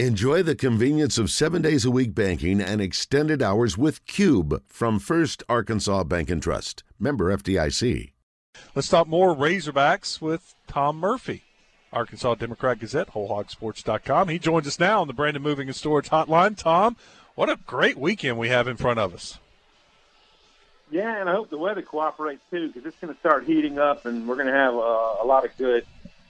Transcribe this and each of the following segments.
Enjoy the convenience of seven days a week banking and extended hours with Cube from First Arkansas Bank and Trust. Member FDIC. Let's talk more Razorbacks with Tom Murphy, Arkansas Democrat Gazette, WholeHogSports.com. He joins us now on the Brandon Moving and Storage Hotline. Tom, what a great weekend we have in front of us. Yeah, and I hope the weather cooperates too, because it's going to start heating up, and we're going to have uh, a lot of good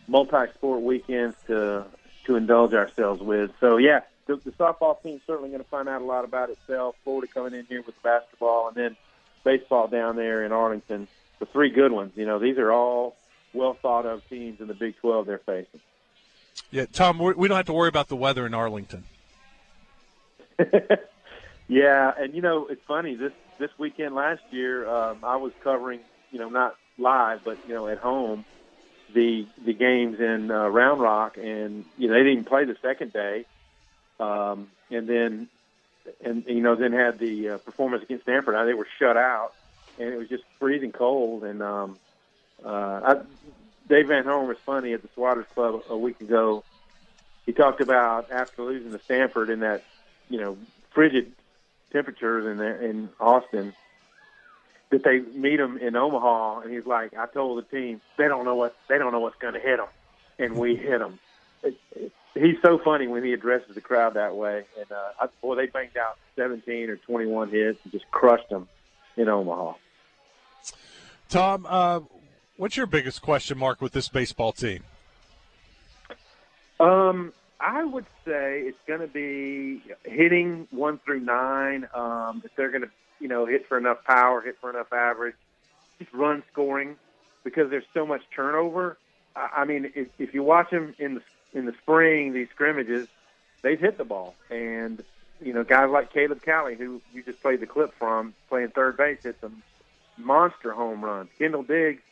multi-sport weekends to to indulge ourselves with. So yeah, the, the softball team's certainly going to find out a lot about itself. Florida coming in here with basketball, and then baseball down there in Arlington. The three good ones. You know, these are all well thought of teams in the Big 12 they're facing. Yeah, Tom, we don't have to worry about the weather in Arlington. yeah, and you know it's funny this this weekend last year um, I was covering you know not live but you know at home the the games in uh, Round Rock, and you know they didn't play the second day, um, and then and you know then had the uh, performance against Stanford. Now they were shut out, and it was just freezing cold. And um, uh, I, Dave Van Horn was funny at the Swatters Club a week ago. He talked about after losing to Stanford in that you know frigid temperatures in there in Austin that they meet him in Omaha, and he's like, "I told the team they don't know what they don't know what's going to hit them, and we hit them." It, it, he's so funny when he addresses the crowd that way. And uh, I, boy, they banged out 17 or 21 hits and just crushed them in Omaha. Tom, uh, what's your biggest question mark with this baseball team? Um, I would say it's going to be hitting one through nine. Um, if they're going to you know, hit for enough power, hit for enough average, just run scoring because there's so much turnover. I mean, if, if you watch them in the in the spring, these scrimmages, they've hit the ball, and you know, guys like Caleb Cali, who you just played the clip from, playing third base, hit some monster home runs. Kendall Diggs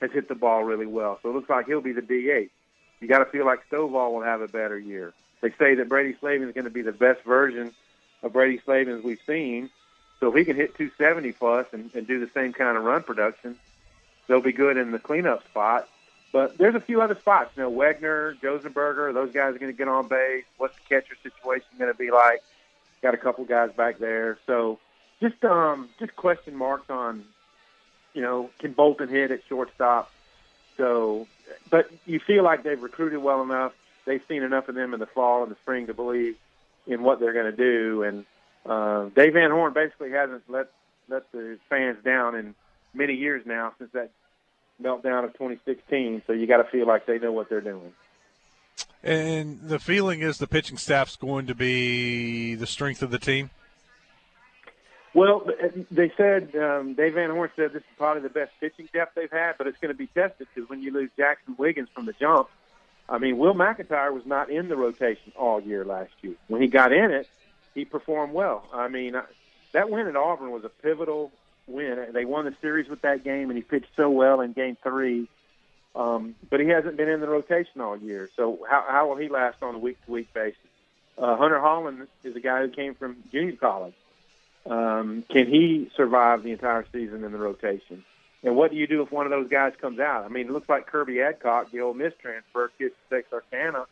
has hit the ball really well, so it looks like he'll be the DH. You got to feel like Stovall will have a better year. They say that Brady Slavens is going to be the best version of Brady Slavens we've seen, so if he can hit 270 plus and, and do the same kind of run production, they'll be good in the cleanup spot. But there's a few other spots. You know, Wegner, Josenberger, those guys are going to get on base. What's the catcher situation going to be like? Got a couple guys back there. So just um, just question marks on, you know, can Bolton hit at shortstop? So, but you feel like they've recruited well enough. They've seen enough of them in the fall and the spring to believe in what they're going to do. And uh, Dave Van Horn basically hasn't let let the fans down in many years now since that meltdown of 2016. So you got to feel like they know what they're doing. And the feeling is the pitching staff's going to be the strength of the team. Well, they said um, Dave Van Horn said this is probably the best pitching depth they've had, but it's going to be tested because when you lose Jaxon Wiggins from the jump, I mean, Will McIntyre was not in the rotation all year last year. When he got in it, he performed well. I mean, that win at Auburn was a pivotal win. They won the series with that game, and he pitched so well in Game Three. Um, but he hasn't been in the rotation all year. So how, how will he last on a week-to-week basis? Uh, Hunter Hollan is a guy who came from junior college. Um, can he survive the entire season in the rotation? And what do you do if one of those guys comes out? I mean, it looks like Kirby Adcock, the Ole Miss transfer, kid Texarkana,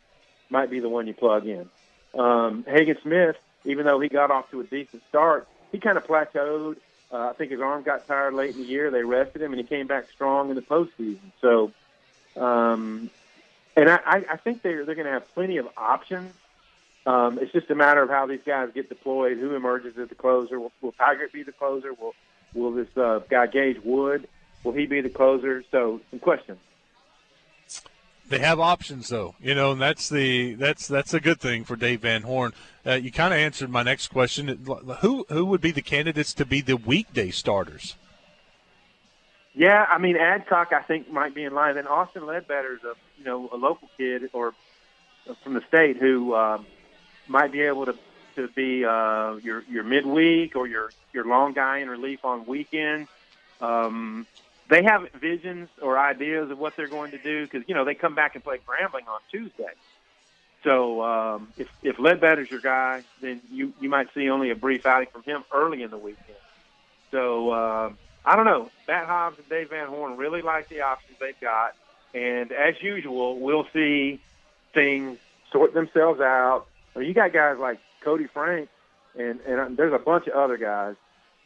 might be the one you plug in. Um, Hagen Smith even though he got off to a decent start, he kind of plateaued. Uh, I think his arm got tired late in the year. They rested him, and he came back strong in the postseason. So, um, and I, I think they're they're going to have plenty of options. Um, it's just a matter of how these guys get deployed. Who emerges as the closer? Will, will Tygart be the closer? Will Will this uh, guy Gage Wood? Will he be the closer? So, some questions. They have options, though, you know, and that's the that's that's a good thing for Dave Van Horn. Uh, you kind of answered my next question. Who who would be the candidates to be the weekday starters? Yeah, I mean Adcock, I think might be in line. And Austin Ledbetter is a you know a local kid or from the state who um, might be able to to be uh, your your midweek or your your long guy in relief on weekends. Um, they have visions or ideas of what they're going to do because you know they come back and play Grambling on Tuesday. So um, if if Ledbetter's your guy, then you you might see only a brief outing from him early in the weekend. So uh, I don't know. Matt Hobbs and Dave Van Horn really like the options they've got, and as usual, we'll see things sort themselves out. You got guys like Koty Frank, and and there's a bunch of other guys.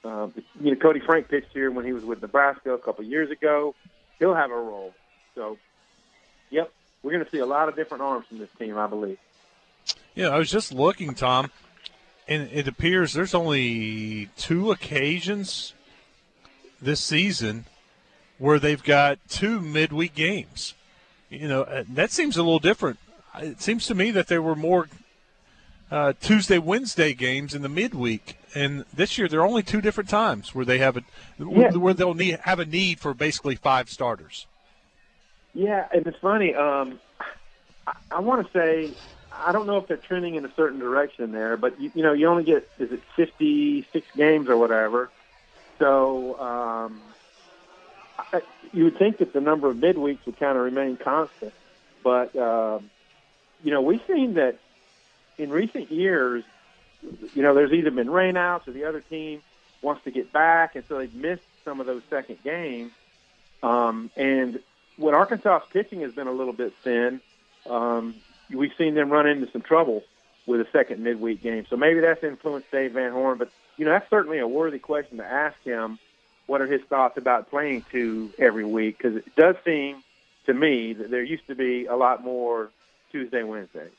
Um, you know, Koty Frank pitched here when he was with Nebraska a couple years ago. He'll have a role. So, yep, we're going to see a lot of different arms from this team, I believe. Yeah, I was just looking, Tom, and it appears there's only two occasions this season where they've got two midweek games. You know, uh, that seems a little different. It seems to me that there were more uh, Tuesday, Wednesday games in the midweek, and this year there are only two different times where they have a yeah. where they'll need have a need for basically five starters. Yeah, and it's funny. Um, I, I want to say I don't know if they're trending in a certain direction there, but you, you know you only get is it fifty six games or whatever, so um, I, you would think that the number of midweeks would kind of remain constant, but um, you know we've seen that in recent years, you know, there's either been rainouts or the other team wants to get back, and so they've missed some of those second games. Um, and when Arkansas's pitching has been a little bit thin, um, we've seen them run into some trouble with a second midweek game. So maybe that's influenced Dave Van Horn. But you know, that's certainly a worthy question to ask him. What are his thoughts about playing two every week? Because it does seem to me that there used to be a lot more Tuesday, Wednesdays.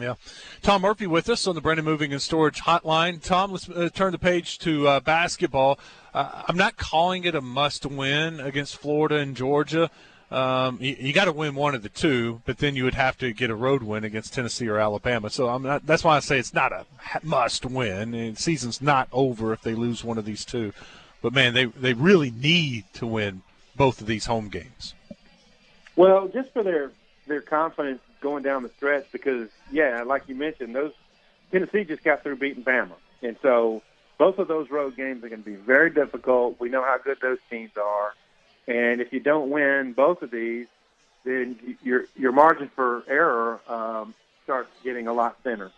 Yeah. Tom Murphy with us on the Brennan Moving and Storage Hotline. Tom, let's uh, turn the page to uh, basketball. Uh, I'm not calling it a must win against Florida and Georgia. Um, you, you got to win one of the two, but then you would have to get a road win against Tennessee or Alabama. So I'm not, that's why I say it's not a must win. And the season's not over if they lose one of these two. But man, they they really need to win both of these home games. Well, just for their their confidence going down the stretch because, yeah, like you mentioned, those Tennessee just got through beating Bama, and so both of those road games are going to be very difficult. We know how good those teams are, and if you don't win both of these, then your your margin for error um, starts getting a lot thinner.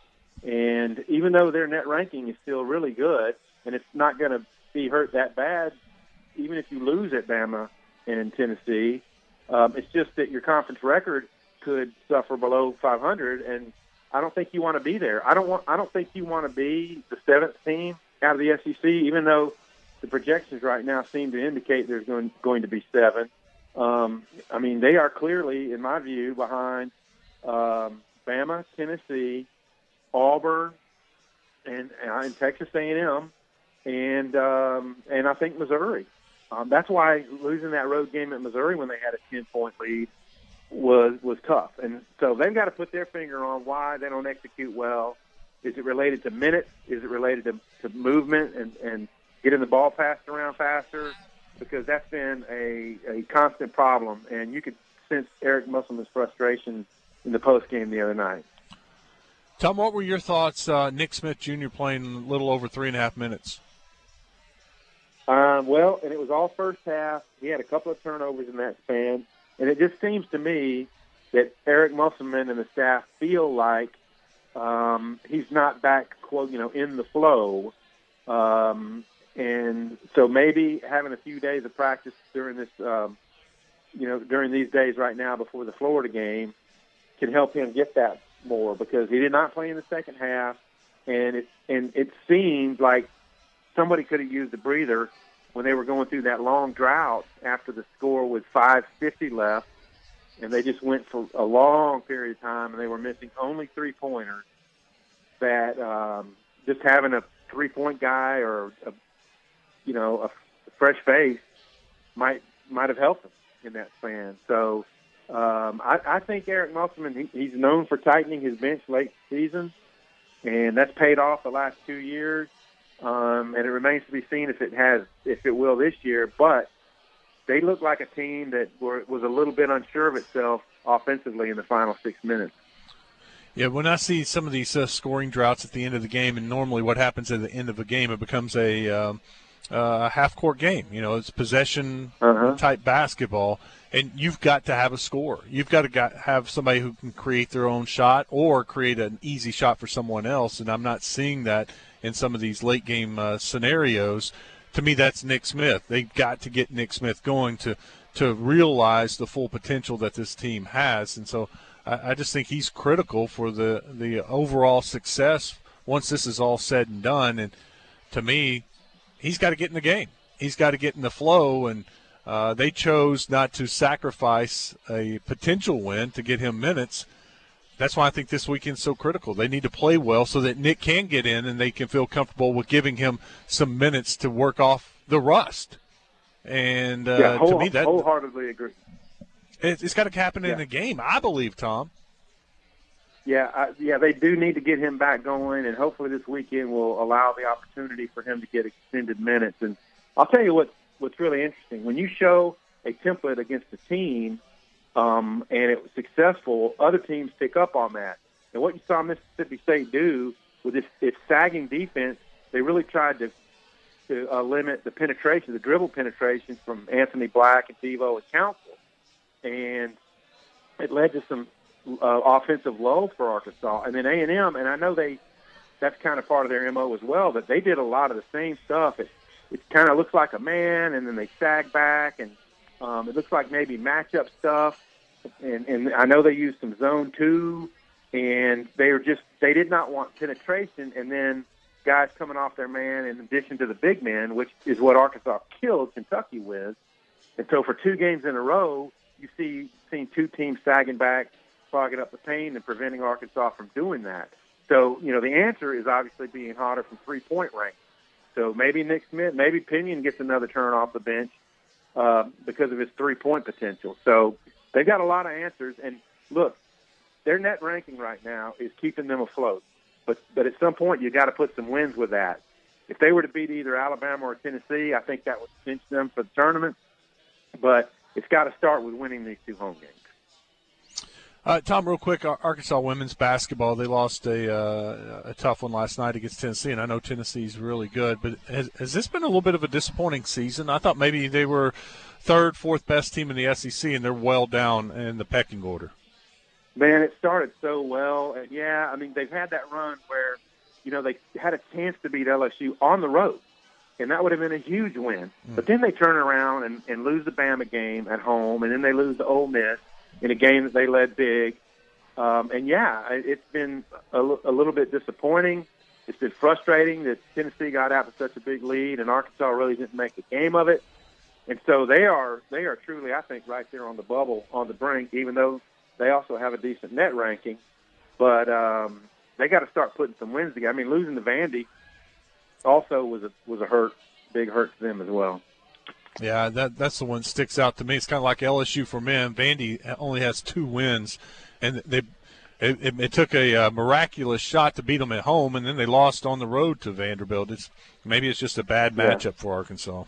And even though their net ranking is still really good, and it's not going to be hurt that bad, even if you lose at Bama and Tennessee, um, it's just that your conference record could suffer below 500, and I don't think you want to be there. I don't want. I don't think you want to be the seventh team out of the SEC, even though the projections right now seem to indicate there's going going to be seven. Um, I mean, they are clearly, in my view, behind um, Bama, Tennessee, Auburn, and, and Texas A&M, and um, and I think Missouri. Um, that's why losing that road game at Missouri when they had a ten point lead was was tough, and so they've got to put their finger on why they don't execute well. Is it related to minutes? Is it related to, to movement and, and getting the ball passed around faster? Because that's been a, a constant problem, and you could sense Eric Musselman's frustration in the post game the other night. Tom, what were your thoughts? Uh, Nick Smith Jr. playing a little over three and a half minutes. Um, well, and it was all first half. He had a couple of turnovers in that span. And it just seems to me that Eric Musselman and the staff feel like um, he's not back, quote, you know, in the flow. Um, and so maybe having a few days of practice during this, um, you know, during these days right now before the Florida game can help him get that more because he did not play in the second half, and it and it seemed like somebody could have used a breather when they were going through that long drought after the score was 550 left, and they just went for a long period of time, and they were missing only three pointers. That um, just having a three point guy or a, you know a fresh face might might have helped them in that span. So um, I, I think Eric Musselman he, he's known for tightening his bench late season, and that's paid off the last two years um, and it remains to be seen if it has, if it will this year. But they look like a team that were, was a little bit unsure of itself offensively in the final six minutes. Yeah, when I see some of these uh, scoring droughts at the end of the game, and normally what happens at the end of a game, it becomes a um, uh, half court game. You know, it's possession uh-huh. type basketball, and you've got to have a score. You've got to got, have somebody who can create their own shot or create an easy shot for someone else. And I'm not seeing that in some of these late game uh, scenarios. To me, that's Nick Smith. They've got to get Nick Smith going to to realize the full potential that this team has. And so I, I just think he's critical for the the overall success once this is all said and done. And to me, he's got to get in the game. He's got to get in the flow and. Uh, they chose not to sacrifice a potential win to get him minutes. That's why I think this weekend's so critical. They need to play well so that Nick can get in and they can feel comfortable with giving him some minutes to work off the rust. And uh, yeah, whole, to me, that wholeheartedly agree. It, has got to happen yeah. in the game, I believe, Tom. Yeah, I, yeah, they do need to get him back going, and hopefully this weekend will allow the opportunity for him to get extended minutes. And I'll tell you what what's really interesting when you show a template against a team um, and it was successful, other teams pick up on that. And what you saw Mississippi State do with this its sagging defense, they really tried to to uh, limit the penetration, the dribble penetration from Anthony Black and Devo and Council, and it led to some uh, offensive lulls for Arkansas. And then A and M, and I know they that's kind of part of their mo as well. But they did a lot of the same stuff. It, it kind of looks like a man, and then they sag back, and um, it looks like maybe matchup stuff. And, and I know they used some zone two, and they were just they did not want penetration, and then guys coming off their man in addition to the big man, which is what Arkansas killed Kentucky with. And so for two games in a row, you see seeing two teams sagging back, clogging up the paint, and preventing Arkansas from doing that. So you know the answer is obviously being hotter from three point range. So maybe Nick Smith, maybe Pinion gets another turn off the bench uh, because of his three point potential. So they've got a lot of answers. And look, their net ranking right now is keeping them afloat. But but at some point you got to put some wins with that. If they were to beat either Alabama or Tennessee, I think that would cinch them for the tournament. But it's got to start with winning these two home games. Uh, Tom, real quick, Arkansas women's basketball, they lost a, uh, a tough one last night against Tennessee, and I know Tennessee's really good, but has, has this been a little bit of a disappointing season? I thought maybe they were third, fourth best team in the SEC, and they're well down in the pecking order. Man, it started so well, and yeah, I mean they've had that run where, you know, they had a chance to beat LSU on the road, and that would have been a huge win. Mm. But then they turn around and, and lose the Bama game at home, and then they lose the Ole Miss, in a game that they led big. Um, and yeah, it's been a, little bit disappointing. It's been frustrating that Tennessee got out to such a big lead and Arkansas really didn't make a game of it. And so they are they are truly, I think, right there on the bubble, on the brink. Even though they also have a decent net ranking, but um, they got to start putting some wins together. I mean, losing to Vandy also was a was a hurt, big hurt to them as well. Yeah, that that's the one that sticks out to me. It's kind of like LSU for men. Vandy only has two wins, and they it, it, it took a uh, miraculous shot to beat them at home, and then they lost on the road to Vanderbilt. It's maybe it's just a bad matchup yeah. for Arkansas.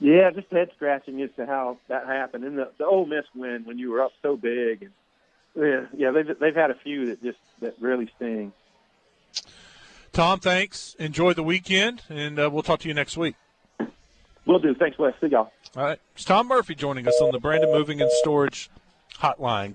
Yeah, just head scratching as to how that happened. And the, the Ole Miss win when you were up so big, and yeah, yeah, they've they've had a few that just that really sting. Tom, thanks. Enjoy the weekend, and uh, we'll talk to you next week. Will do. Thanks, Wes. See y'all. All right. It's Tom Murphy joining us on the Brandon Moving and Storage Hotline.